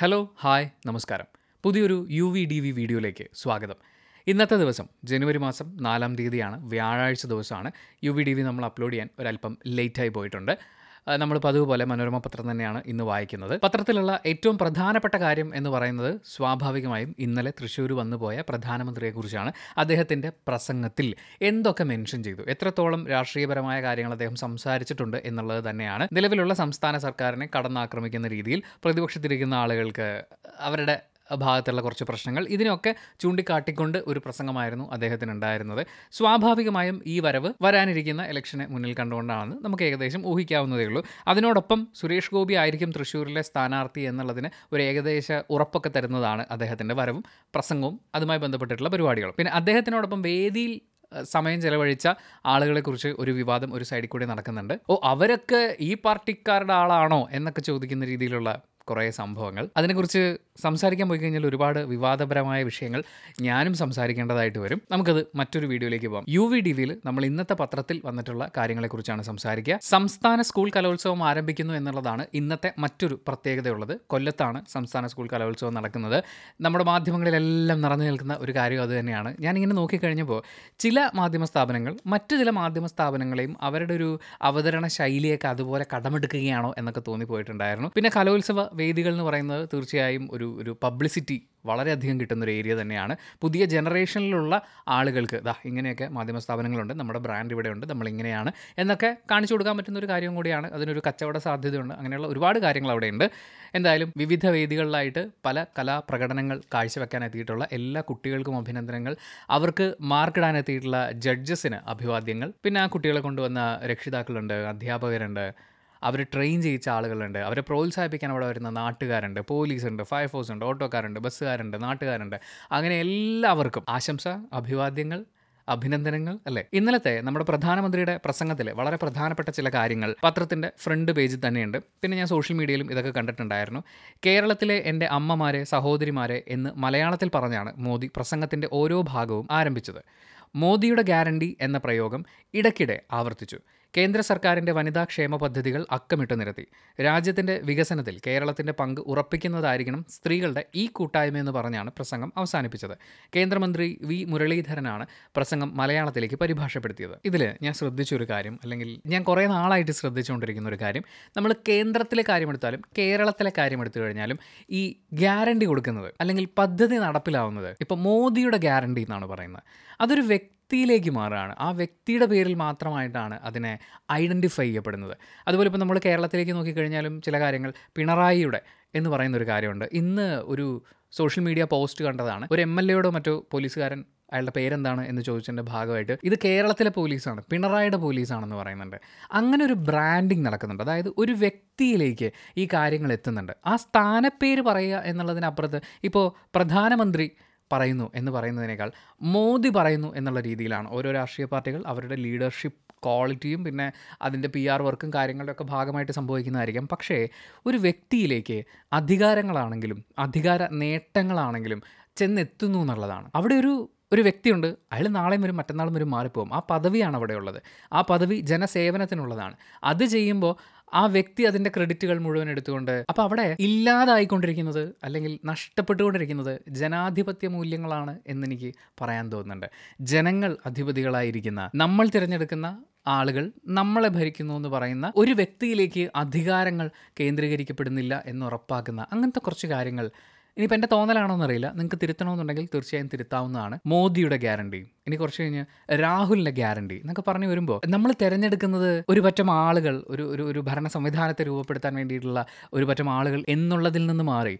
Hello hi നമസ്കാരം. പുതിയൊരു U V D V വീഡിയോയിലേക്ക് സ്വാഗതം. ഇന്നത്തെ ദിവസം ജനുവരി മാസം നാലാം തീയതിയാണ് വ്യാഴാഴ്ച ദിവസമാണ്. യു വി ഡി വി നമ്മൾ അപ്ലോഡ് ചെയ്യാൻ ഒരല്പം ലേറ്റായി പോയിട്ടുണ്ട്. നമ്മൾ പതിവ് പോലെ മനോരമ പത്രം തന്നെയാണ് ഇന്ന് വായിക്കുന്നത്. പത്രത്തിലുള്ള ഏറ്റവും പ്രധാനപ്പെട്ട കാര്യം എന്ന് പറയുന്നത് സ്വാഭാവികമായും ഇന്നലെ തൃശ്ശൂർ വന്നുപോയ പ്രധാനമന്ത്രിയെക്കുറിച്ചാണ് അദ്ദേഹത്തിന്റെ പ്രസംഗത്തിൽ എന്തൊക്കെ മെൻഷൻ ചെയ്തു? എത്രത്തോളം രാഷ്ട്രീയപരമായ കാര്യങ്ങൾ അദ്ദേഹം സംസാരിച്ചിട്ടുണ്ട് എന്നുള്ളത് തന്നെയാണ്. നിലവിലുള്ള സംസ്ഥാന സർക്കാരിനെ കടന്നാക്രമിക്കുന്ന രീതിയിൽ പ്രതിപക്ഷത്തിരിക്കുന്ന ആളുകൾക്ക് അവരുടെ ഭാഗത്തുള്ള കുറച്ച് പ്രശ്നങ്ങൾ. ഇതിനൊക്കെ ചൂണ്ടിക്കാട്ടിക്കൊണ്ട് ഒരു പ്രസംഗമായിരുന്നു അദ്ദേഹത്തിന് ഉണ്ടായിരുന്നത് സ്വാഭാവികമായും ഈ വരവ് വരാനിരിക്കുന്ന ഇലക്ഷനെ മുന്നിൽ കണ്ടുകൊണ്ടാണെന്ന് നമുക്ക് ഏകദേശം ഊഹിക്കാവുന്നതേ ഉള്ളൂ. അതിനോടൊപ്പം സുരേഷ് ഗോപി ആയിരിക്കും തൃശ്ശൂരിലെ സ്ഥാനാർത്ഥി എന്നുള്ളതിന് ഒരു ഏകദേശ ഉറപ്പൊക്കെ തരുന്നതാണ് അദ്ദേഹത്തിന്റെ വരവും പ്രസംഗവും അതുമായി ബന്ധപ്പെട്ടിട്ടുള്ള പരിപാടികളും. പിന്നെ അദ്ദേഹത്തിനോടൊപ്പം വേദിയിൽ സമയം ചെലവഴിച്ച ആളുകളെക്കുറിച്ച് ഒരു വിവാദം ഒരു സൈഡിൽ കൂടി നടക്കുന്നുണ്ട്. ഓ അവരൊക്കെ ഈ പാർട്ടിക്കാരുടെ ആളാണോ എന്നൊക്കെ ചോദിക്കുന്ന രീതിയിലുള്ള കുറേ സംഭവങ്ങൾ. അതിനെക്കുറിച്ച് സംസാരിക്കാൻ പോയി കഴിഞ്ഞാൽ ഒരുപാട് വിവാദപരമായ വിഷയങ്ങൾ ഞാനും സംസാരിക്കേണ്ടതായിട്ട് വരും. നമുക്കത് മറ്റൊരു വീഡിയോയിലേക്ക് പോകാം. യു വി ഡി വിയിൽ നമ്മൾ ഇന്നത്തെ പത്രത്തിൽ വന്നിട്ടുള്ള കാര്യങ്ങളെക്കുറിച്ചാണ് സംസാരിക്കുക. സംസ്ഥാന സ്കൂൾ കലോത്സവം ആരംഭിക്കുന്നു എന്നുള്ളതാണ് ഇന്നത്തെ മറ്റൊരു പ്രത്യേകതയുള്ളത്. കൊല്ലത്താണ് സംസ്ഥാന സ്കൂൾ കലോത്സവം നടക്കുന്നത്. നമ്മുടെ മാധ്യമങ്ങളിലെല്ലാം നിറഞ്ഞു നിൽക്കുന്ന ഒരു കാര്യം അത് തന്നെയാണ്. ഞാനിങ്ങനെ നോക്കിക്കഴിഞ്ഞപ്പോൾ ചില മാധ്യമ സ്ഥാപനങ്ങൾ മറ്റു ചില മാധ്യമ സ്ഥാപനങ്ങളെയും അവരുടെ ഒരു അവതരണ ശൈലിയൊക്കെ അതുപോലെ കടമെടുക്കുകയാണോ എന്നൊക്കെ തോന്നിപ്പോയിട്ടുണ്ടായിരുന്നു. പിന്നെ കലോത്സവ വേദികൾ എന്ന് പറയുന്നത് തീർച്ചയായും ഒരു ഒരു പബ്ലിസിറ്റി വളരെയധികം കിട്ടുന്ന ഒരു ഏരിയ തന്നെയാണ്. പുതിയ ജനറേഷനിലുള്ള ആളുകൾക്ക് ദാ ഇങ്ങനെയൊക്കെ മാധ്യമ സ്ഥാപനങ്ങളുണ്ട് നമ്മുടെ ബ്രാൻഡ് ഇവിടെയുണ്ട് നമ്മൾ ഇങ്ങനെയാണ് എന്നൊക്കെ കാണിച്ചു കൊടുക്കാൻ പറ്റുന്ന ഒരു കാര്യം കൂടിയാണ്. അതിനൊരു കച്ചവട സാധ്യതയുണ്ട്. അങ്ങനെയുള്ള ഒരുപാട് കാര്യങ്ങൾ അവിടെയുണ്ട്. എന്തായാലും വിവിധ വേദികളിലായിട്ട് പല കലാപ്രകടനങ്ങൾ കാഴ്ചവെക്കാൻ എത്തിയിട്ടുള്ള എല്ലാ കുട്ടികൾക്കും അഭിനന്ദനങ്ങൾ. അവർക്ക് മാർക്കിടാൻ എത്തിയിട്ടുള്ള ജഡ്ജസിന് അഭിവാദ്യങ്ങൾ. പിന്നെ ആ കുട്ടികളെ കൊണ്ടുവന്ന രക്ഷിതാക്കളുണ്ട് അധ്യാപകരുണ്ട് അവർ ട്രെയിൻ ചെയ്യിച്ച ആളുകളുണ്ട്. അവരെ പ്രോത്സാഹിപ്പിക്കാൻ അവിടെ വരുന്ന നാട്ടുകാരുണ്ട്. പോലീസുണ്ട് ഫയർഫോഴ്സ് ഉണ്ട് ഓട്ടോക്കാരുണ്ട് ബസ്സുകാരുണ്ട് നാട്ടുകാരുണ്ട്. അങ്ങനെ എല്ലാവർക്കും ആശംസ അഭിവാദ്യങ്ങൾ അഭിനന്ദനങ്ങൾ അല്ലേ? ഇന്നലത്തെ നമ്മുടെ പ്രധാനമന്ത്രിയുടെ പ്രസംഗത്തിൽ വളരെ പ്രധാനപ്പെട്ട ചില കാര്യങ്ങൾ പത്രത്തിന്റെ ഫ്രണ്ട് പേജിൽ തന്നെയുണ്ട്. പിന്നെ ഞാൻ സോഷ്യൽ മീഡിയയിലും ഇതൊക്കെ കണ്ടിട്ടുണ്ടായിരുന്നു. കേരളത്തിലെ എന്റെ അമ്മമാരെ സഹോദരിമാരെ എന്ന് മലയാളത്തിൽ പറഞ്ഞാണ് മോദി പ്രസംഗത്തിന്റെ ഓരോ ഭാഗവും ആരംഭിച്ചത്. മോദിയുടെ ഗ്യാരണ്ടി എന്ന പ്രയോഗം ഇടയ്ക്കിടെ ആവർത്തിച്ചു. കേന്ദ്ര സർക്കാരിന്റെ വനിതാ ക്ഷേമ പദ്ധതികൾ അക്കമിട്ട് നിരത്തി. രാജ്യത്തിന്റെ വികസനത്തിൽ കേരളത്തിന്റെ പങ്ക് ഉറപ്പിക്കുന്നതായിരിക്കണം സ്ത്രീകളുടെ ഈ കൂട്ടായ്മയെന്ന് പറഞ്ഞാണ് പ്രസംഗം അവസാനിപ്പിച്ചത്. കേന്ദ്രമന്ത്രി വി. മുരളീധരനാണ് പ്രസംഗം മലയാളത്തിലേക്ക് പരിഭാഷപ്പെടുത്തിയത്. ഇതിൽ ഞാൻ ശ്രദ്ധിച്ചൊരു കാര്യം അല്ലെങ്കിൽ ഞാൻ കുറേ നാളായിട്ട് ശ്രദ്ധിച്ചുകൊണ്ടിരിക്കുന്ന ഒരു കാര്യം. നമ്മൾ കേന്ദ്രത്തിലെ കാര്യമെടുത്താലും കേരളത്തിലെ കാര്യമെടുത്തു കഴിഞ്ഞാലും ഈ ഗ്യാരണ്ടി കൊടുക്കുന്നത് അല്ലെങ്കിൽ പദ്ധതി നടപ്പിലാവുന്നത് ഇപ്പോൾ മോദിയുടെ ഗ്യാരണ്ടി എന്നാണ് പറയുന്നത്. അതൊരു വ്യക്തിയിലേക്ക് മാറുകയാണ്. ആ വ്യക്തിയുടെ പേരിൽ മാത്രമായിട്ടാണ് അതിനെ ഐഡന്റിഫൈ ചെയ്യപ്പെടുന്നത്. അതുപോലെ ഇപ്പോൾ നമ്മൾ കേരളത്തിലേക്ക് നോക്കിക്കഴിഞ്ഞാലും ചില കാര്യങ്ങൾ പിണറായിയുടെ എന്ന് പറയുന്ന ഒരു കാര്യമുണ്ട്. ഇന്ന് ഒരു സോഷ്യൽ മീഡിയ പോസ്റ്റ് കണ്ടതാണ്. ഒരു എം എൽ എയോടോ മറ്റോ പോലീസുകാരൻ അയാളുടെ പേരെന്താണ് എന്ന് ചോദിച്ചതിന്റെ ഭാഗമായിട്ട് ഇത് കേരളത്തിലെ പോലീസാണ് പിണറായിയുടെ പോലീസാണെന്ന് പറയുന്നുണ്ട്. അങ്ങനെ ഒരു ബ്രാൻഡിങ് നടക്കുന്നുണ്ട്. അതായത് ഒരു വ്യക്തിയിലേക്ക് ഈ കാര്യങ്ങൾ എത്തുന്നുണ്ട്. ആ സ്ഥാനപ്പേര് പറയുക എന്നുള്ളതിനപ്പുറത്ത് ഇപ്പോൾ പ്രധാനമന്ത്രി പറയുന്നു എന്ന് പറയുന്നതിനേക്കാൾ മോദി പറയുന്നു എന്നുള്ള രീതിയിലാണ്. ഓരോ രാഷ്ട്രീയ പാർട്ടികൾ അവരുടെ ലീഡർഷിപ്പ് ക്വാളിറ്റിയും പിന്നെ അതിന്റെ പി ആർ വർക്കും കാര്യങ്ങളുടെ ഒക്കെ ഭാഗമായിട്ട് സംഭവിക്കുന്നതായിരിക്കാം. പക്ഷേ ഒരു വ്യക്തിയിലേക്ക് അധികാരങ്ങളാണെങ്കിലും അധികാര നേട്ടങ്ങളാണെങ്കിലും ചെന്നെത്തുന്നു എന്നുള്ളതാണ്. അവിടെ ഒരു ഒരു വ്യക്തിയുണ്ട്. അയാൾ നാളെയും വരും മറ്റന്നാളും വരും മാറിപ്പോകും ആ പദവിയാണ് അവിടെ ഉള്ളത് ആ പദവി ജനസേവനത്തിനുള്ളതാണ്. അത് ചെയ്യുമ്പോൾ ആ വ്യക്തി അതിന്റെ ക്രെഡിറ്റുകൾ മുഴുവൻ എടുത്തുകൊണ്ട് അപ്പോൾ അവിടെ ഇല്ലാതായിക്കൊണ്ടിരിക്കുന്നത് അല്ലെങ്കിൽ നഷ്ടപ്പെട്ടുകൊണ്ടിരിക്കുന്നത് ജനാധിപത്യ മൂല്യങ്ങളാണ് എന്നെനിക്ക് പറയാൻ തോന്നുന്നുണ്ട്. ജനങ്ങൾ അധിപതികളായിരിക്കുന്ന നമ്മൾ തിരഞ്ഞെടുക്കുന്ന ആളുകൾ നമ്മളെ ഭരിക്കുന്നു എന്ന് പറയുന്ന ഒരു വ്യക്തിയിലേക്ക് അധികാരങ്ങൾ കേന്ദ്രീകരിക്കപ്പെടുന്നില്ല എന്ന് ഉറപ്പാക്കുന്ന അങ്ങനത്തെ കുറച്ച് കാര്യങ്ങൾ ഇനിയിപ്പോൾ എന്റെ തോന്നലാണോ എന്നറിയില്ല നിങ്ങൾക്ക് തിരുത്തണമെന്നുണ്ടെങ്കിൽ തീർച്ചയായും തിരുത്താവുന്നതാണ്. മോദിയുടെ ഗ്യാരണ്ടി. ഇനി കുറച്ച് കഴിഞ്ഞ് രാഹുലിന്റെ ഗ്യാരണ്ടി എന്നൊക്കെ പറഞ്ഞു വരുമ്പോൾ നമ്മൾ തിരഞ്ഞെടുക്കുന്നത് ഒരു പറ്റം ആളുകൾ ഒരു ഒരു ഒരു ഭരണ സംവിധാനത്തെ രൂപപ്പെടുത്താൻ വേണ്ടിയിട്ടുള്ള ഒരു പറ്റം ആളുകൾ എന്നുള്ളതിൽ നിന്ന് മാറി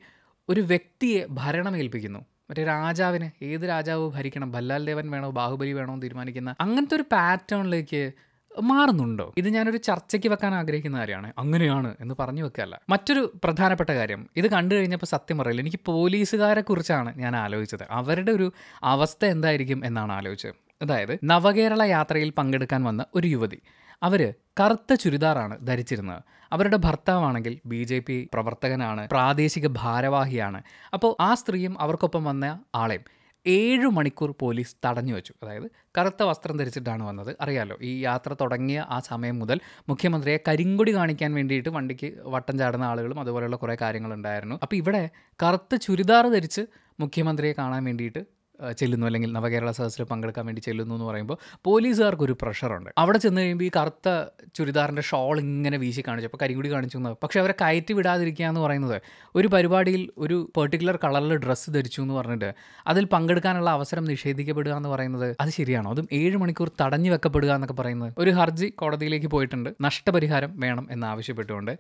ഒരു വ്യക്തിയെ ഭരണമേൽപ്പിക്കുന്നു. മറ്റേ രാജാവിന് ഏത് രാജാവ് ഭരിക്കണം? ഭല്ലാൽ ദേവൻ വേണോ? ബാഹുബലി വേണോ തീരുമാനിക്കുന്ന അങ്ങനത്തെ ഒരു പാറ്റേണിലേക്ക് മാറുന്നുണ്ടോ? ഇത് ഞാനൊരു ചർച്ചയ്ക്ക് വെക്കാൻ ആഗ്രഹിക്കുന്ന കാര്യമാണ്. അങ്ങനെയാണ് എന്ന് പറഞ്ഞു വെക്കല്ല മറ്റൊരു പ്രധാനപ്പെട്ട കാര്യം ഇത് കണ്ടു കഴിഞ്ഞപ്പോൾ സത്യം പറയില്ല. എനിക്ക് പോലീസുകാരെ കുറിച്ചാണ് ഞാൻ ആലോചിച്ചത്. അവരുടെ ഒരു അവസ്ഥ എന്തായിരിക്കും എന്നാണ് ആലോചിച്ചത്. അതായത് നവകേരള യാത്രയിൽ പങ്കെടുക്കാൻ വന്ന ഒരു യുവതി അവർ കറുത്ത ചുരിദാറാണ് ധരിച്ചിരുന്നത്. അവരുടെ ഭർത്താവാണെങ്കിൽ ബി ജെ പി പ്രവർത്തകനാണ് പ്രാദേശിക ഭാരവാഹിയാണ്. അപ്പോൾ ആ സ്ത്രീയും അവർക്കൊപ്പം വന്ന ആളെയും ഏഴ് മണിക്കൂർ പോലീസ് തടഞ്ഞു വെച്ചു. അതായത് കറുത്ത വസ്ത്രം ധരിച്ചിട്ടാണ് വന്നത്. അറിയാലോ ഈ യാത്ര തുടങ്ങിയ ആ സമയം മുതൽ മുഖ്യമന്ത്രിയെ കരിങ്കൊടി കാണിക്കാൻ വേണ്ടിയിട്ട് വണ്ടിക്ക് വട്ടം ചാടുന്ന ആളുകളും അതുപോലെയുള്ള കുറേ കാര്യങ്ങളുണ്ടായിരുന്നു. അപ്പോൾ ഇവിടെ കറുത്ത ചുരിദാർ ധരിച്ച് മുഖ്യമന്ത്രിയെ കാണാൻ വേണ്ടിയിട്ട് ചെല്ലുന്നു അല്ലെങ്കിൽ നവകേരള സദസ്സിൽ പങ്കെടുക്കാൻ വേണ്ടി ചെല്ലുന്നു എന്ന് പറയുമ്പോൾ പോലീസുകാർക്ക് ഒരു പ്രഷറുണ്ട്. അവിടെ ചെന്ന് കഴിയുമ്പോൾ ഈ കറുത്ത ചുരിദാറിന്റെ ഷോൾ ഇങ്ങനെ വീശി കാണിച്ചു. അപ്പോൾ കരിങ്കുടി കാണിച്ചു എന്ന് പക്ഷേ അവരെ കയറ്റി വിടാതിരിക്കുക എന്ന് പറയുന്നത് ഒരു പരിപാടിയിൽ ഒരു പെർട്ടിക്കുലർ കളറിൽ ഡ്രസ്സ് ധരിച്ചു എന്ന് പറഞ്ഞിട്ട് അതിൽ പങ്കെടുക്കാനുള്ള അവസരം നിഷേധിക്കപ്പെടുക എന്ന് പറയുന്നത് അത് ശരിയാണോ? അതും ഏഴ് മണിക്കൂർ തടഞ്ഞു വെക്കപ്പെടുക എന്നൊക്കെ പറയുന്നത്. ഒരു ഹർജി കോടതിയിലേക്ക് പോയിട്ടുണ്ട്. നഷ്ടപരിഹാരം വേണം എന്ന് ആവശ്യപ്പെട്ടുകൊണ്ട്.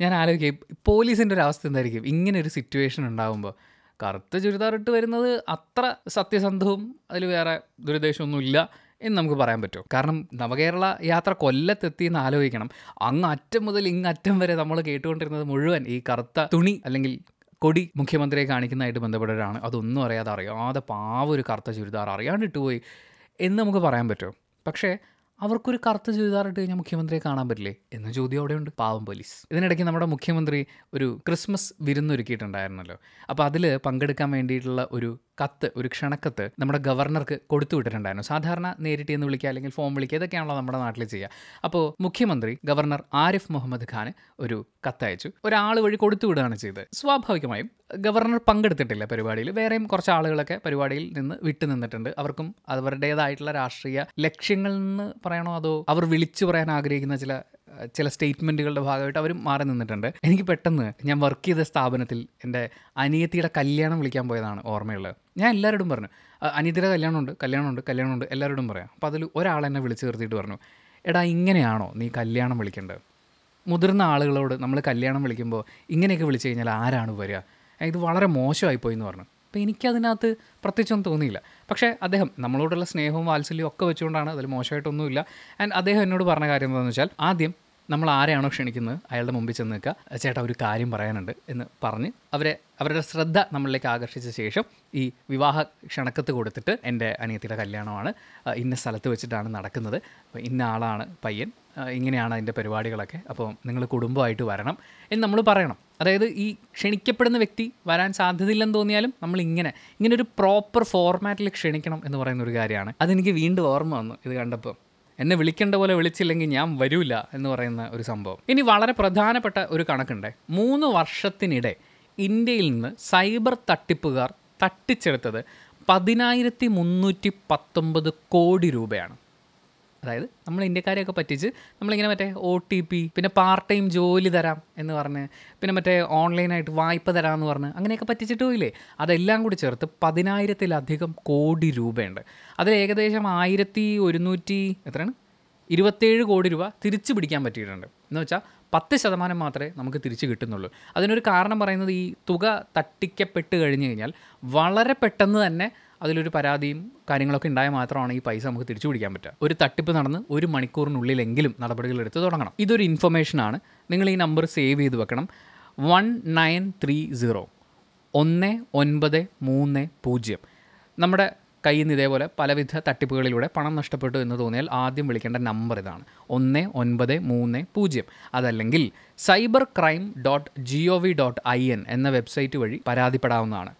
ഞാൻ ആലോചിക്കും പോലീസിന്റെ ഒരു അവസ്ഥ എന്തായിരിക്കും? ഇങ്ങനെ ഒരു സിറ്റുവേഷൻ ഉണ്ടാകുമ്പോൾ കറുത്ത ചുരിദാർ ഇട്ട് വരുന്നത് അത്ര സത്യസന്ധവും അതിൽ വേറെ ദുരുദ്ദേശമൊന്നുമില്ല എന്ന് നമുക്ക് പറയാൻ പറ്റും. കാരണം നവകേരള യാത്ര കൊല്ലത്തെത്തി എന്ന് ആലോചിക്കണം. അങ്ങ് അറ്റം മുതൽ ഇങ്ങറ്റം വരെ നമ്മൾ കേട്ടുകൊണ്ടിരുന്നത് മുഴുവൻ ഈ കറുത്ത തുണി അല്ലെങ്കിൽ കൊടി മുഖ്യമന്ത്രിയെ കാണിക്കുന്നതായിട്ട് ബന്ധപ്പെട്ടവരാണ്. അതൊന്നും അറിയാതെ അറിയാതെ പാവ ഒരു കറുത്ത ചുരിദാർ അറിയാണ്ടിട്ട് പോയി എന്ന് നമുക്ക് പറയാൻ പറ്റും. പക്ഷേ അവർക്കൊരു കറുത്ത ചുരിദാർ ഇട്ട് കഴിഞ്ഞാൽ മുഖ്യമന്ത്രിയെ കാണാൻ പറ്റില്ലേ? എന്ന ചോദ്യം അവിടെയുണ്ട്. പാവം പോലീസ്. ഇതിനിടയ്ക്ക് നമ്മുടെ മുഖ്യമന്ത്രി ഒരു ക്രിസ്മസ് വിരുന്നൊരുക്കിയിട്ടുണ്ടായിരുന്നല്ലോ. അപ്പോൾ അതിൽ പങ്കെടുക്കാൻ വേണ്ടിയിട്ടുള്ള ഒരു കത്ത് ഒരു ക്ഷണക്കത്ത് നമ്മുടെ ഗവർണർക്ക് കൊടുത്തു വിട്ടിട്ടുണ്ടായിരുന്നു. സാധാരണ നേരിട്ട് എന്ന് വിളിക്കുക അല്ലെങ്കിൽ ഫോം വിളിക്കുക ഇതൊക്കെയാണല്ലോ നമ്മുടെ നാട്ടിൽ ചെയ്യുക. അപ്പോൾ മുഖ്യമന്ത്രി ഗവർണർ ആരിഫ് മുഹമ്മദ് ഖാന് ഒരു കത്തയച്ചു. ഒരാൾ വഴി കൊടുത്തു വിടുകയാണ് ചെയ്തത്. സ്വാഭാവികമായും ഗവർണർ പങ്കെടുത്തിട്ടില്ല പരിപാടിയിൽ. വേറെയും കുറച്ച് ആളുകളൊക്കെ പരിപാടിയിൽ നിന്ന് വിട്ടു നിന്നിട്ടുണ്ട്. അവർക്കും അവരുടേതായിട്ടുള്ള രാഷ്ട്രീയ ലക്ഷ്യങ്ങളിൽ നിന്ന് പറയണോ അതോ അവർ വിളിച്ചു പറയാൻ ആഗ്രഹിക്കുന്ന ചില ചില സ്റ്റേറ്റ്മെന്റുകളുടെ ഭാഗമായിട്ട് അവർ മാറി നിന്നിട്ടുണ്ട്. എനിക്ക് പെട്ടെന്ന് ഞാൻ വർക്ക് ചെയ്ത സ്ഥാപനത്തിൽ എന്റെ അനിയത്തിയുടെ കല്യാണം വിളിക്കാൻ പോയതാണ് ഓർമ്മയുള്ളത്. ഞാൻ എല്ലാവരോടും പറഞ്ഞു "അ- അനിയത്തിയുടെ കല്യാണമുണ്ട് കല്യാണമുണ്ട് കല്യാണമുണ്ട് എല്ലാവരോടും പറയാം. അപ്പോൾ അതിൽ ഒരാൾ എന്നെ വിളിച്ച് നിർത്തിയിട്ട് പറഞ്ഞു എടാ ഇങ്ങനെയാണോ നീ കല്യാണം വിളിക്കേണ്ടത്? മുതിർന്ന ആളുകളോട് നമ്മൾ കല്യാണം വിളിക്കുമ്പോൾ ഇങ്ങനെയൊക്കെ വിളിച്ചു കഴിഞ്ഞാൽ ആരാണ് വരിക? ഇത് വളരെ മോശമായിപ്പോയി എന്ന് പറഞ്ഞു. അപ്പോൾ എനിക്കതിനകത്ത് പ്രത്യേകിച്ചൊന്നും തോന്നിയില്ല. പക്ഷേ അദ്ദേഹം നമ്മളോടുള്ള സ്നേഹവും വാത്സല്യവും ഒക്കെ വെച്ചുകൊണ്ടാണ് അതിൽ മോശമായിട്ടൊന്നുമില്ല. ആൻഡ് അദ്ദേഹം എന്നോട് പറഞ്ഞ കാര്യം എന്താണെന്ന് വെച്ചാൽ ആദ്യം നമ്മൾ ആരെയാണോ ക്ഷണിക്കുന്നത്? അയാളുടെ മുമ്പിൽ ചെന്ന് നിൽക്കുക. ചേട്ടാ ഒരു കാര്യം പറയാനുണ്ട് എന്ന് പറഞ്ഞ് അവരെ അവരുടെ ശ്രദ്ധ നമ്മളിലേക്ക് ആകർഷിച്ച ശേഷം ഈ വിവാഹ ക്ഷണക്കത്ത് കൊടുത്തിട്ട് എന്റെ അനിയത്തിയുടെ കല്യാണമാണ് ഇന്ന സ്ഥലത്ത് വെച്ചിട്ടാണ് നടക്കുന്നത്. അപ്പോൾ ഇന്ന ആളാണ് പയ്യൻ. ഇങ്ങനെയാണ് അതിന്റെ പരിപാടികളൊക്കെ. അപ്പോൾ നിങ്ങൾ കുടുംബമായിട്ട് വരണം എന്ന് നമ്മൾ പറയണം. അതായത് ഈ ക്ഷണിക്കപ്പെടുന്ന വ്യക്തി വരാൻ സാധ്യതയില്ലെന്ന് തോന്നിയാലും നമ്മൾ ഇങ്ങനെ ഇങ്ങനെ ഒരു പ്രോപ്പർ ഫോർമാറ്റിൽ ക്ഷണിക്കണം എന്ന് പറയുന്ന ഒരു കാര്യമാണ്. അതെനിക്ക് വീണ്ടും ഓർമ്മ വന്നു ഇത് കണ്ടപ്പോൾ. എന്നെ വിളിക്കേണ്ട പോലെ വിളിച്ചില്ലെങ്കിൽ ഞാൻ വരൂല എന്ന് പറയുന്ന ഒരു സംഭവം. ഇനി വളരെ പ്രധാനപ്പെട്ട ഒരു കണക്കുണ്ട്. മൂന്ന് വർഷത്തിനിടെ ഇന്ത്യയിൽ നിന്ന് സൈബർ തട്ടിപ്പുകാർ തട്ടിച്ചെടുത്തത് പതിനായിരത്തി മുന്നൂറ്റി പത്തൊമ്പത് കോടി രൂപയാണ്. അതായത് നമ്മൾ ഇന്ത്യക്കാരെയൊക്കെ പറ്റിച്ച് നമ്മളിങ്ങനെ മറ്റേ ഒ ടി പി പിന്നെ പാർട്ട് ടൈം ജോലി തരാം എന്ന് പറഞ്ഞ് പിന്നെ മറ്റേ ഓൺലൈനായിട്ട് വായ്പ തരാമെന്ന് പറഞ്ഞ് അങ്ങനെയൊക്കെ പറ്റിച്ചിട്ട് പോയില്ലേ അതെല്ലാം കൂടി ചേർത്ത് പതിനായിരത്തിലധികം കോടി രൂപയുണ്ട്. അതിൽ ഏകദേശം ആയിരത്തി ഒരുന്നൂറ്റി എത്രയാണ്? ഇരുപത്തേഴ് കോടി രൂപ തിരിച്ചു പിടിക്കാൻ പറ്റിയിട്ടുണ്ട്. എന്ന് വെച്ചാൽ പത്ത് ശതമാനം മാത്രമേ നമുക്ക് തിരിച്ചു കിട്ടുന്നുള്ളൂ. അതിനൊരു കാരണം പറയുന്നത് ഈ തുക തട്ടിക്കപ്പെട്ട് കഴിഞ്ഞ് കഴിഞ്ഞാൽ വളരെ പെട്ടെന്ന് തന്നെ അതിലൊരു പരാതിയും കാര്യങ്ങളൊക്കെ ഉണ്ടായാൽ മാത്രമാണ് ഈ പൈസ നമുക്ക് തിരിച്ചു പിടിക്കാൻ പറ്റുക. ഒരു തട്ടിപ്പ് നടന്ന് ഒരു മണിക്കൂറിനുള്ളിലെങ്കിലും നടപടികൾ എടുത്ത് തുടങ്ങണം. ഇതൊരു ഇൻഫർമേഷനാണ് നിങ്ങൾ ഈ നമ്പർ സേവ് ചെയ്ത് വെക്കണം. വൺ നയൻ ത്രീ സീറോ ഒന്ന് ഒൻപത് മൂന്ന് പൂജ്യം. നമ്മുടെ കയ്യിൽ നിന്ന് ഇതേപോലെ പലവിധ തട്ടിപ്പുകളിലൂടെ പണം നഷ്ടപ്പെട്ടു എന്ന് തോന്നിയാൽ ആദ്യം വിളിക്കേണ്ട നമ്പർ ഇതാണ്. ഒന്ന് ഒൻപത് മൂന്ന് പൂജ്യം. അതല്ലെങ്കിൽ cyber crime dot G O V dot I N എന്ന വെബ്സൈറ്റ് വഴി പരാതിപ്പെടാവുന്നതാണ്.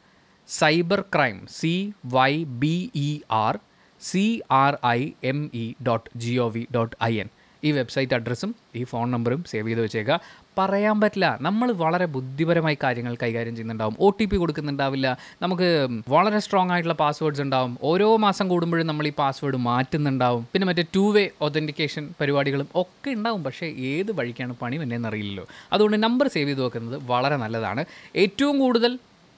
Cyber crime C Y B E R C R I M E dot G O V dot I N ഈ വെബ്സൈറ്റ് അഡ്രസ്സും ഈ ഫോൺ നമ്പറും save ചെയ്ത് വെച്ചേക്കുക. പറയാൻ പറ്റില്ല നമ്മൾ വളരെ ബുദ്ധിപരമായി കാര്യങ്ങൾ കൈകാര്യം ചെയ്യുന്നുണ്ടാവും. ഒ ടി പി കൊടുക്കുന്നുണ്ടാവില്ല. നമുക്ക് വളരെ സ്ട്രോങ് ആയിട്ടുള്ള പാസ്വേഡ്സ് ഉണ്ടാവും. ഓരോ മാസം കൂടുമ്പോഴും നമ്മൾ ഈ പാസ്വേഡ് മാറ്റുന്നുണ്ടാവും. പിന്നെ മറ്റേ ടു വേ ഒതന്റിക്കേഷൻ പരിപാടികളും ഒക്കെ ഉണ്ടാവും. പക്ഷേ ഏത് വഴിക്കാണ് പണി എന്നെ എന്നറിയില്ലല്ലോ അതുകൊണ്ട് നമ്പർ സേവ് ചെയ്ത് വെക്കുന്നത് വളരെ നല്ലതാണ്. ഏറ്റവും കൂടുതൽ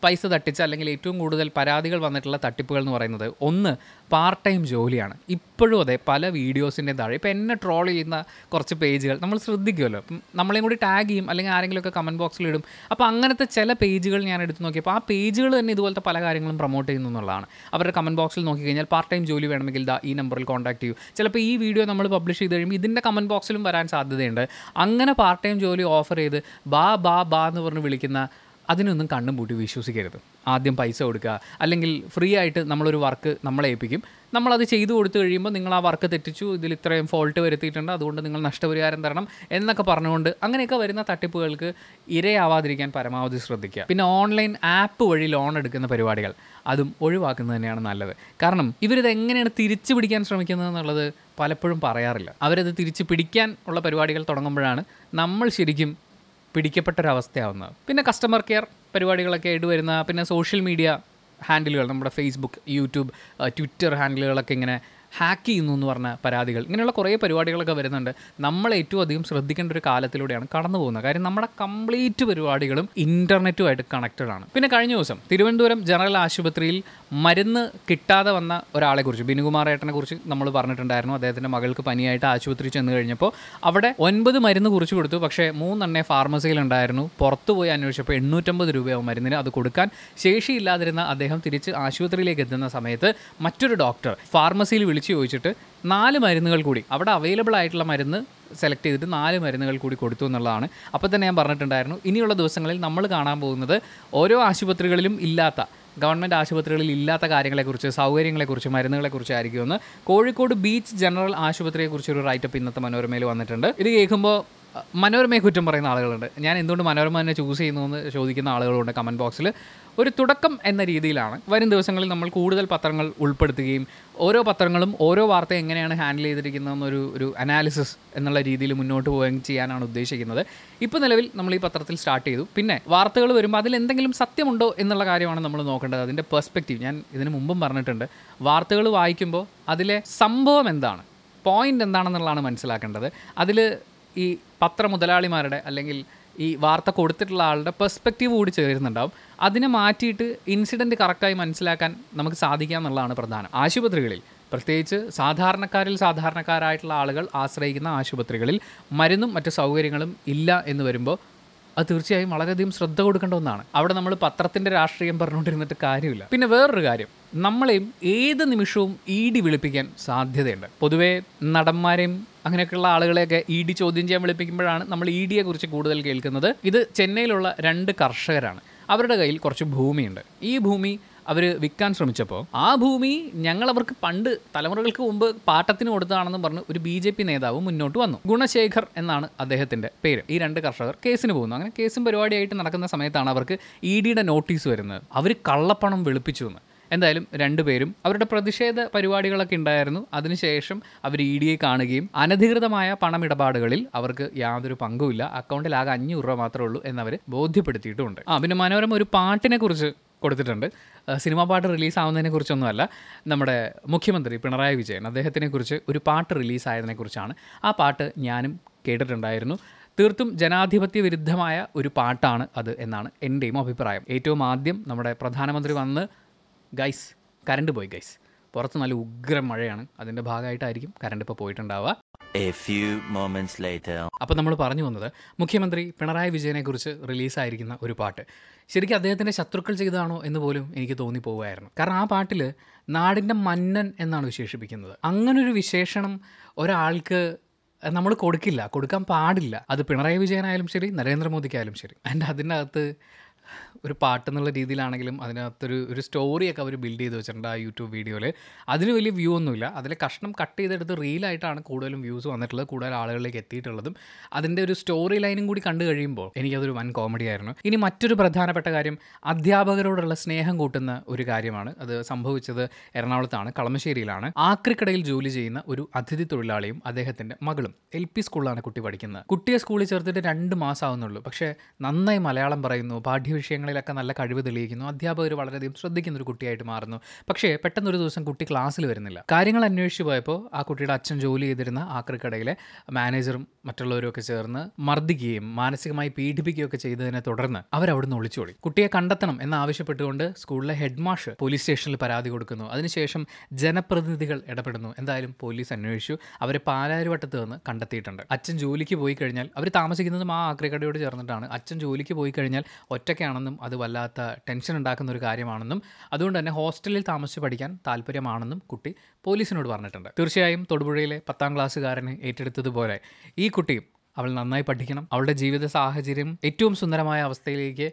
പൈസ തട്ടിച്ച അല്ലെങ്കിൽ ഏറ്റവും കൂടുതൽ പരാതികൾ വന്നിട്ടുള്ള തട്ടിപ്പുകൾ എന്ന് പറയുന്നത് ഒന്ന് പാർട്ട് ടൈം ജോലിയാണ്. ഇപ്പോഴും അതെ പല വീഡിയോസിന്റെ താഴെ ഇപ്പോൾ എന്നെ ട്രോൾ ചെയ്യുന്ന കുറച്ച് പേജുകൾ നമ്മൾ ശ്രദ്ധിക്കുമല്ലോ. നമ്മളെയും കൂടി ടാഗ് ചെയ്യും അല്ലെങ്കിൽ ആരെങ്കിലുമൊക്കെ കമന്റ് ബോക്സിൽ ഇടും. അപ്പോൾ അങ്ങനത്തെ ചില പേജുകൾ ഞാൻ എടുത്ത് നോക്കിയപ്പോൾ ആ പേജുകൾ തന്നെ ഇതുപോലത്തെ പല കാര്യങ്ങളും പ്രൊമോട്ട് ചെയ്യുന്നു എന്നുള്ളതാണ്. അവരുടെ കമന്റ് ബോക്സിൽ നോക്കിക്കഴിഞ്ഞാൽ പാർട്ട് ടൈം ജോലി വേണമെങ്കിൽ ദാ ഈ നമ്പറിൽ കോൺടാക്ട് ചെയ്യൂ. ചിലപ്പോൾ ഈ വീഡിയോ നമ്മൾ പബ്ലിഷ് ചെയ്ത് കഴിയുമ്പോൾ ഇതിന്റെ കമന്റ് ബോക്സിലും വരാൻ സാധ്യതയുണ്ട്. അങ്ങനെ പാർട്ട് ടൈം ജോലി ഓഫർ ചെയ്ത് ബാ ബാ ബാ എന്ന് പറഞ്ഞ് വിളിക്കുന്ന അതിനൊന്നും കണ്ണും പൂട്ടി വിശ്വസിക്കരുത്. ആദ്യം പൈസ കൊടുക്കുക. അല്ലെങ്കിൽ ഫ്രീ ആയിട്ട് നമ്മളൊരു വർക്ക് നമ്മളെ ഏൽപ്പിക്കും. നമ്മളത് ചെയ്തു കൊടുത്തു കഴിയുമ്പോൾ നിങ്ങൾ ആ വർക്ക് തെറ്റിച്ചു ഇതിൽ ഇത്രയും ഫോൾട്ട് വരുത്തിയിട്ടുണ്ട് അതുകൊണ്ട് നിങ്ങൾ നഷ്ടപരിഹാരം തരണം എന്നൊക്കെ പറഞ്ഞുകൊണ്ട് അങ്ങനെയൊക്കെ വരുന്ന തട്ടിപ്പുകൾക്ക് ഇരയാവാതിരിക്കാൻ പരമാവധി ശ്രദ്ധിക്കുക. പിന്നെ ഓൺലൈൻ ആപ്പ് വഴി ലോൺ എടുക്കുന്ന പരിപാടികൾ അതും ഒഴിവാക്കുന്നത് തന്നെയാണ് നല്ലത്. കാരണം ഇവരിത് എങ്ങനെയാണ് തിരിച്ചു പിടിക്കാൻ ശ്രമിക്കുന്നത് എന്നുള്ളത് പലപ്പോഴും പറയാറില്ല. അവരത് തിരിച്ച് പിടിക്കാൻ ഉള്ള പരിപാടികൾ തുടങ്ങുമ്പോഴാണ് നമ്മൾ ശരിക്കും പിടിക്കപ്പെട്ടൊരവസ്ഥയാവുന്നത്. പിന്നെ കസ്റ്റമർ കെയർ പരിപാടികളൊക്കെ ആയിട്ട് വരുന്ന പിന്നെ സോഷ്യൽ മീഡിയ ഹാൻഡിലുകൾ നമ്മുടെ ഫേസ്ബുക്ക് യൂട്യൂബ് ട്വിറ്റർ ഹാൻഡിലുകളൊക്കെ ഇങ്ങനെ ഹാക്ക് ചെയ്യുന്നു എന്ന് പറഞ്ഞ പരാതികൾ. ഇങ്ങനെയുള്ള കുറേ പരിപാടികളൊക്കെ വരുന്നുണ്ട്. നമ്മൾ ഏറ്റവും അധികം ശ്രദ്ധിക്കേണ്ട ഒരു കാലത്തിലൂടെയാണ് കടന്നു പോകുന്നത്. കാര്യം നമ്മുടെ കംപ്ലീറ്റ് പരിപാടികളും ഇന്റർനെറ്റുമായിട്ട് കണക്റ്റഡ് ആണ്. പിന്നെ കഴിഞ്ഞ ദിവസം തിരുവനന്തപുരം ജനറൽ ആശുപത്രിയിൽ മരുന്ന് കിട്ടാതെ വന്ന ഒരാളെക്കുറിച്ച് ബിനുകുമാർ ഏട്ടനെ കുറിച്ച് നമ്മൾ പറഞ്ഞിട്ടുണ്ടായിരുന്നു. അദ്ദേഹത്തിന്റെ മകൾക്ക് പനിയായിട്ട് ആശുപത്രി ചെന്ന് കഴിഞ്ഞപ്പോൾ അവിടെ ഒൻപത് മരുന്ന് കുറിച്ച് കൊടുത്തു. പക്ഷേ മൂന്നെണ്ണേ ഫാർമസിയിലുണ്ടായിരുന്നു പുറത്തു പോയി അന്വേഷിച്ചപ്പോൾ എണ്ണൂറ്റമ്പത് രൂപയാവും മരുന്നിന് അത് കൊടുക്കാൻ. ശേഷിയില്ലാതിരുന്ന അദ്ദേഹം തിരിച്ച് ആശുപത്രിയിലേക്ക് എത്തുന്ന സമയത്ത് മറ്റൊരു ഡോക്ടർ ഫാർമസിയിൽ ചോദിച്ചിട്ട് നാല് മരുന്നുകൾ കൂടി. അവിടെ അവൈലബിൾ ആയിട്ടുള്ള മരുന്ന് സെലക്ട് ചെയ്തിട്ട് നാല് മരുന്നുകൾ കൂടി കൊടുത്തു എന്നുള്ളതാണ്. അപ്പോൾ തന്നെ ഞാൻ പറഞ്ഞിട്ടുണ്ടായിരുന്നു ഇനിയുള്ള ദിവസങ്ങളിൽ നമ്മൾ കാണാൻ പോകുന്നത് ഓരോ ആശുപത്രികളിലും ഇല്ലാത്ത ഗവൺമെന്റ് ആശുപത്രികളിൽ ഇല്ലാത്ത കാര്യങ്ങളെക്കുറിച്ച് സൗകര്യങ്ങളെക്കുറിച്ച് മരുന്നുകളെക്കുറിച്ച് കോഴിക്കോട് ബീച്ച് ജനറൽ ആശുപത്രിയെക്കുറിച്ച് ഒരു റൈറ്റപ്പ് ഇന്നത്തെ മനോരമയിൽ വന്നിട്ടുണ്ട്. ഇത് കേൾക്കുമ്പോൾ മനോരമയെ കുറ്റം പറയുന്ന ആളുകളുണ്ട്. ഞാൻ എന്തുകൊണ്ട് മനോരമ തന്നെ ചൂസ് ചെയ്യുന്നു എന്ന് ചോദിക്കുന്ന ആളുകളുണ്ട് കമന്റ് ബോക്സിൽ ഒരു തുടക്കം എന്ന രീതിയിലാണ്. വരും ദിവസങ്ങളിൽ നമ്മൾ കൂടുതൽ പത്രങ്ങൾ ഉൾപ്പെടുത്തുകയും ഓരോ പത്രങ്ങളും ഓരോ വാർത്ത എങ്ങനെയാണ് ഹാൻഡിൽ ചെയ്തിരിക്കുന്നതെന്നൊരു ഒരു അനാലിസിസ് എന്നുള്ള രീതിയിൽ മുന്നോട്ട് പോവുകയും ചെയ്യാനാണ് ഉദ്ദേശിക്കുന്നത്. ഇപ്പോൾ നിലവിൽ നമ്മൾ ഈ പത്രത്തിൽ സ്റ്റാർട്ട് ചെയ്തു. പിന്നെ വാർത്തകൾ വരുമ്പോൾ അതിൽ എന്തെങ്കിലും സത്യമുണ്ടോ എന്നുള്ള കാര്യമാണ് നമ്മൾ നോക്കേണ്ടത്. അതിന്റെ പെർസ്പെക്റ്റീവ് ഞാൻ ഇതിനു മുമ്പും പറഞ്ഞിട്ടുണ്ട്. വാർത്തകൾ വായിക്കുമ്പോൾ അതിലെ സംഭവം എന്താണ്? പോയിന്റ് എന്താണെന്നുള്ളതാണ് മനസ്സിലാക്കേണ്ടത്. അതിൽ ഈ പത്ര മുതലാളിമാരുടെ അല്ലെങ്കിൽ ഈ വാർത്ത കൊടുത്തിട്ടുള്ള ആളുടെ പെർസ്പെക്റ്റീവ് കൂടി ചേരുന്നുണ്ടാവും. അതിനെ മാറ്റിയിട്ട് ഇൻസിഡന്റ് കറക്റ്റായി മനസ്സിലാക്കാൻ നമുക്ക് സാധിക്കുക എന്നുള്ളതാണ് പ്രധാനം. ആശുപത്രികളിൽ പ്രത്യേകിച്ച് സാധാരണക്കാരിൽ സാധാരണക്കാരായിട്ടുള്ള ആളുകൾ ആശ്രയിക്കുന്ന ആശുപത്രികളിൽ മരുന്നും മറ്റു സൗകര്യങ്ങളും ഇല്ല എന്ന് വരുമ്പോൾ അത് തീർച്ചയായും വളരെയധികം ശ്രദ്ധ കൊടുക്കേണ്ട ഒന്നാണ്. അവിടെ നമ്മൾ പത്രത്തിന്റെ രാഷ്ട്രീയം പറഞ്ഞുകൊണ്ടിരുന്നിട്ട് കാര്യമില്ല. പിന്നെ വേറൊരു കാര്യം. നമ്മളെയും ഏത് നിമിഷവും ഇ ഡി വിളിപ്പിക്കാൻ സാധ്യതയുണ്ട്. പൊതുവേ നടന്മാരെയും അങ്ങനെയൊക്കെയുള്ള ആളുകളെയൊക്കെ ഇ ഡി ചോദ്യം ചെയ്യാൻ വിളിപ്പിക്കുമ്പോഴാണ് നമ്മൾ ഇ ഡിയെ കുറിച്ച് കൂടുതൽ കേൾക്കുന്നത്. ഇത് ചെന്നൈയിലുള്ള രണ്ട് കർഷകരാണ്. അവരുടെ കയ്യിൽ കുറച്ച് ഭൂമിയുണ്ട്. ഈ ഭൂമി അവർ വിൽക്കാൻ ശ്രമിച്ചപ്പോൾ ആ ഭൂമി ഞങ്ങൾ അവർക്ക് പണ്ട് തലമുറകൾക്ക് മുമ്പ് പാട്ടത്തിന് കൊടുത്തതാണെന്ന് പറഞ്ഞ് ഒരു ബി ജെ പി നേതാവ് മുന്നോട്ട് വന്നു. ഗുണശേഖർ എന്നാണ് അദ്ദേഹത്തിന്റെ പേര്. ഈ രണ്ട് കർഷകർ കേസിന് പോകുന്നു. അങ്ങനെ കേസും പരിപാടിയായിട്ട് നടക്കുന്ന സമയത്താണ് അവർക്ക് ഇ ഡിയുടെ നോട്ടീസ് വരുന്നത്. അവർ കള്ളപ്പണം വെളുപ്പിച്ചു എന്ന്. എന്തായാലും രണ്ടുപേരും അവരുടെ പ്രതിഷേധ പരിപാടികളൊക്കെ ഉണ്ടായിരുന്നു. അതിനുശേഷം അവർ ഇ ഡിയെ കാണുകയും അനധികൃതമായ പണമിടപാടുകളിൽ അവർക്ക് യാതൊരു പങ്കുമില്ല. അക്കൗണ്ടിൽ ആകെ അഞ്ഞൂറ് രൂപ മാത്രമേ ഉള്ളൂ എന്നവർ ബോധ്യപ്പെടുത്തിയിട്ടുമുണ്ട്. ആ പിന്നെ മനോരമ ഒരു പാട്ടിനെ കുറിച്ച് കൊടുത്തിട്ടുണ്ട്. സിനിമാ പാട്ട് റിലീസാവുന്നതിനെ കുറിച്ചൊന്നുമല്ല. നമ്മുടെ മുഖ്യമന്ത്രി പിണറായി വിജയൻ അദ്ദേഹത്തിനെ കുറിച്ച് ഒരു പാട്ട് റിലീസായതിനെ കുറിച്ചാണ്. ആ പാട്ട് ഞാനും കേട്ടിട്ടുണ്ടായിരുന്നു. തീർത്തും ജനാധിപത്യ വിരുദ്ധമായ ഒരു പാട്ടാണ് അത് എന്നാണ് എന്റെയും അഭിപ്രായം. ഏറ്റവും ആദ്യം നമ്മുടെ പ്രധാനമന്ത്രി വന്ന് ഗൈസ് കരണ്ട് പോയി ഗൈസ്. പുറത്ത് നല്ല ഉഗ്രം മഴയാണ്. അതിന്റെ ഭാഗമായിട്ടായിരിക്കും കരണ്ട് ഇപ്പോൾ പോയിട്ടുണ്ടാവുക. അപ്പോൾ നമ്മൾ പറഞ്ഞു വന്നത് മുഖ്യമന്ത്രി പിണറായി വിജയനെ വിജയനെക്കുറിച്ച് റിലീസായിരിക്കുന്ന ഒരു പാട്ട്. ശരിക്കും അദ്ദേഹത്തിന്റെ ശത്രുക്കൾ ചെയ്തതാണോ എന്ന് പോലും എനിക്ക് തോന്നിപ്പോവുമായിരുന്നു കാരണം ആ പാട്ടിൽ നാടിന്റെ മന്നൻ എന്നാണ് വിശേഷിപ്പിക്കുന്നത്. അങ്ങനൊരു വിശേഷണം ഒരാൾക്ക് നമ്മൾ കൊടുക്കില്ല. കൊടുക്കാൻ പാടില്ല. അത് പിണറായി വിജയനായാലും ശരി നരേന്ദ്രമോദിക്കായാലും ശരി. അതിന്റെ അതിനകത്ത് ഒരു പാട്ട് എന്നുള്ള രീതിയിലാണെങ്കിലും അതിനകത്തൊരു ഒരു സ്റ്റോറിയൊക്കെ അവർ ബിൽഡ് ചെയ്ത് വെച്ചിട്ടുണ്ട് ആ യൂട്യൂബ് വീഡിയോയിൽ അതിന് വലിയ വ്യൂ ഒന്നുമില്ല. അതിലെ കഷ്ണം കട്ട് ചെയ്തെടുത്ത് റീലായിട്ടാണ് കൂടുതലും വ്യൂസ് വന്നിട്ടുള്ളത് കൂടുതൽ ആളുകളിലേക്ക് എത്തിയിട്ടുള്ളതും. അതിന്റെ ഒരു സ്റ്റോറി ലൈനും കൂടി കണ്ടു കഴിയുമ്പോൾ എനിക്കതൊരു വൻ കോമഡി ആയിരുന്നു. ഇനി മറ്റൊരു പ്രധാനപ്പെട്ട കാര്യം അധ്യാപകരോടുള്ള സ്നേഹം കൂട്ടുന്ന ഒരു കാര്യമാണ്. അത് സംഭവിച്ചത് എറണാകുളത്താണ് കളമശ്ശേരിയിലാണ്. ആക്രിക്കടയിൽ ജോലി ചെയ്യുന്ന ഒരു അതിഥി തൊഴിലാളിയും അദ്ദേഹത്തിന്റെ മകളും എൽ പി സ്കൂളിലാണ് കുട്ടി പഠിക്കുന്നത്. കുട്ടിയെ സ്കൂളിൽ ചേർത്തിട്ട് രണ്ട് മാസം ആവുന്നുള്ളൂ പക്ഷേ നന്നായി മലയാളം പറയുന്നു പാഠ്യവിഷയങ്ങളിലൊക്കെ നല്ല കഴിവ് തെളിയിക്കുന്നു. അധ്യാപകർ വളരെയധികം ശ്രദ്ധിക്കുന്ന ഒരു കുട്ടിയായിട്ട് മാറുന്നു. പക്ഷേ പെട്ടെന്ന് ഒരു ദിവസം കുട്ടി ക്ലാസ്സിൽ വരുന്നില്ല. കാര്യങ്ങൾ അന്വേഷിച്ച് പോയപ്പോൾ ആ കുട്ടിയുടെ അച്ഛൻ ജോലി ചെയ്തിരുന്ന ആക്രിക്കടയിലെ മാനേജറും മറ്റുള്ളവരും ഒക്കെ ചേർന്ന് മർദ്ദിക്കുകയും മാനസികമായി പീഡിപ്പിക്കുകയൊക്കെ ചെയ്തതിനെ തുടർന്ന് അവരവിടുന്ന് ഒളിച്ചോടി. കുട്ടിയെ കണ്ടെത്തണം എന്നാവശ്യപ്പെട്ടുകൊണ്ട് സ്കൂളിലെ ഹെഡ് മാഷ് പോലീസ് സ്റ്റേഷനിൽ പരാതി കൊടുക്കുന്നു. അതിനുശേഷം ജനപ്രതിനിധികൾ ഇടപെടുന്നു. എന്തായാലും പോലീസ് അന്വേഷിച്ചു. അവരെ പാലാരിവട്ടത്ത് നിന്ന് കണ്ടെത്തിയിട്ടുണ്ട്. അച്ഛൻ ജോലിക്ക് പോയി കഴിഞ്ഞാൽ അവർ താമസിക്കുന്നതും ആ ആക്രിക്കടയോട് ചേർന്നിട്ടാണ്. അച്ഛൻ ജോലിക്ക് പോയി കഴിഞ്ഞാൽ ഒറ്റയ്ക്കാണെന്നും അത് വല്ലാത്ത ടെൻഷൻ ഉണ്ടാക്കുന്ന ഒരു കാര്യമാണെന്നും അതുകൊണ്ട് തന്നെ ഹോസ്റ്റലിൽ താമസിച്ച് പഠിക്കാൻ താല്പര്യമാണെന്നും കുട്ടി പോലീസിനോട് പറഞ്ഞിട്ടുണ്ട്. തീർച്ചയായും തൊടുപുഴയിലെ പത്താം ക്ലാസ്സുകാരന് ഏറ്റെടുത്തതുപോലെ ഈ കുട്ടിയും അവൾ നന്നായി പഠിക്കണം. അവളുടെ ജീവിത സാഹചര്യം ഏറ്റവും സുന്ദരമായ അവസ്ഥയിലേക്ക്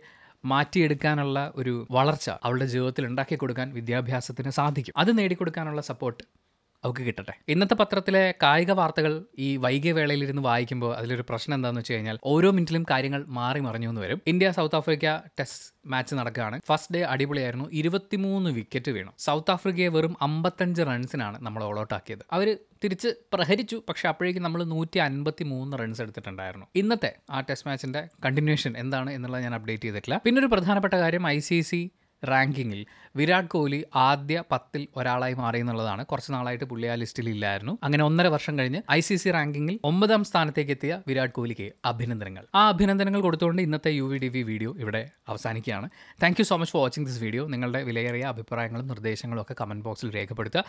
മാറ്റിയെടുക്കാനുള്ള ഒരു വളർച്ച അവളുടെ ജീവിതത്തിൽ ഉണ്ടാക്കി കൊടുക്കാൻ വിദ്യാഭ്യാസത്തിന് സാധിക്കും. അത് നേടിക്കൊടുക്കാനുള്ള സപ്പോർട്ട് അവൾക്ക് കിട്ടട്ടെ. ഇന്നത്തെ പത്രത്തിലെ കായിക വാർത്തകൾ ഈ വൈകിയ വേളയിലിരുന്ന് വായിക്കുമ്പോൾ അതിലൊരു പ്രശ്നം എന്താണെന്ന് വെച്ച് കഴിഞ്ഞാൽ ഓരോ മിനിറ്റിലും കാര്യങ്ങൾ മാറി മറിഞ്ഞു എന്ന് വരും. India South Africa test match നടക്കുകയാണ്. ഫസ്റ്റ് ഡേ അടിപൊളിയായിരുന്നു. ഇരുപത്തിമൂന്ന് വിക്കറ്റ് വീണു. സൗത്ത് ആഫ്രിക്കയെ വെറും അമ്പത്തഞ്ച് റൺസിനാണ് നമ്മൾ ഓൾ ഔട്ട് ആക്കിയത്. അവർ തിരിച്ച് പ്രഹരിച്ചു. പക്ഷെ അപ്പോഴേക്കും നമ്മൾ നൂറ്റി അൻപത്തി മൂന്ന് റൺസ് എടുത്തിട്ടുണ്ടായിരുന്നു. ഇന്നത്തെ ആ ടെസ്റ്റ് മാച്ചിന്റെ കണ്ടിന്യൂഷൻ എന്താണ് എന്നുള്ളത് ഞാൻ അപ്ഡേറ്റ് ചെയ്തിട്ടില്ല. പിന്നെ ഒരു പ്രധാനപ്പെട്ട കാര്യം ഐ സി സി റാങ്കിങ്ങിൽ. വിരാട് കോഹ്ലി ആദ്യ പത്തിൽ ഒരാളായി മാറി എന്നുള്ളതാണ്. കുറച്ച് നാളായിട്ട് പുള്ളി ആ ലിസ്റ്റിൽ ഇല്ലായിരുന്നു. അങ്ങനെ ഒന്നര വർഷം കഴിഞ്ഞ് ഐ സി സി റാങ്കിങ്ങിൽ ഒമ്പതാം സ്ഥാനത്തേക്ക് എത്തിയ വിരാട് കോഹ്ലിക്ക് അഭിനന്ദനങ്ങൾ. ആ അഭിനന്ദനങ്ങൾ കൊടുത്തുകൊണ്ട് ഇന്നത്തെ U V D V video ഇവിടെ അവസാനിക്കുകയാണ്. Thank you so much for watching this video നിങ്ങളുടെ വിലയേറിയ അഭിപ്രായങ്ങളും നിർദ്ദേശങ്ങളും ഒക്കെ കമന്റ് ബോക്സിൽ രേഖപ്പെടുത്തുക.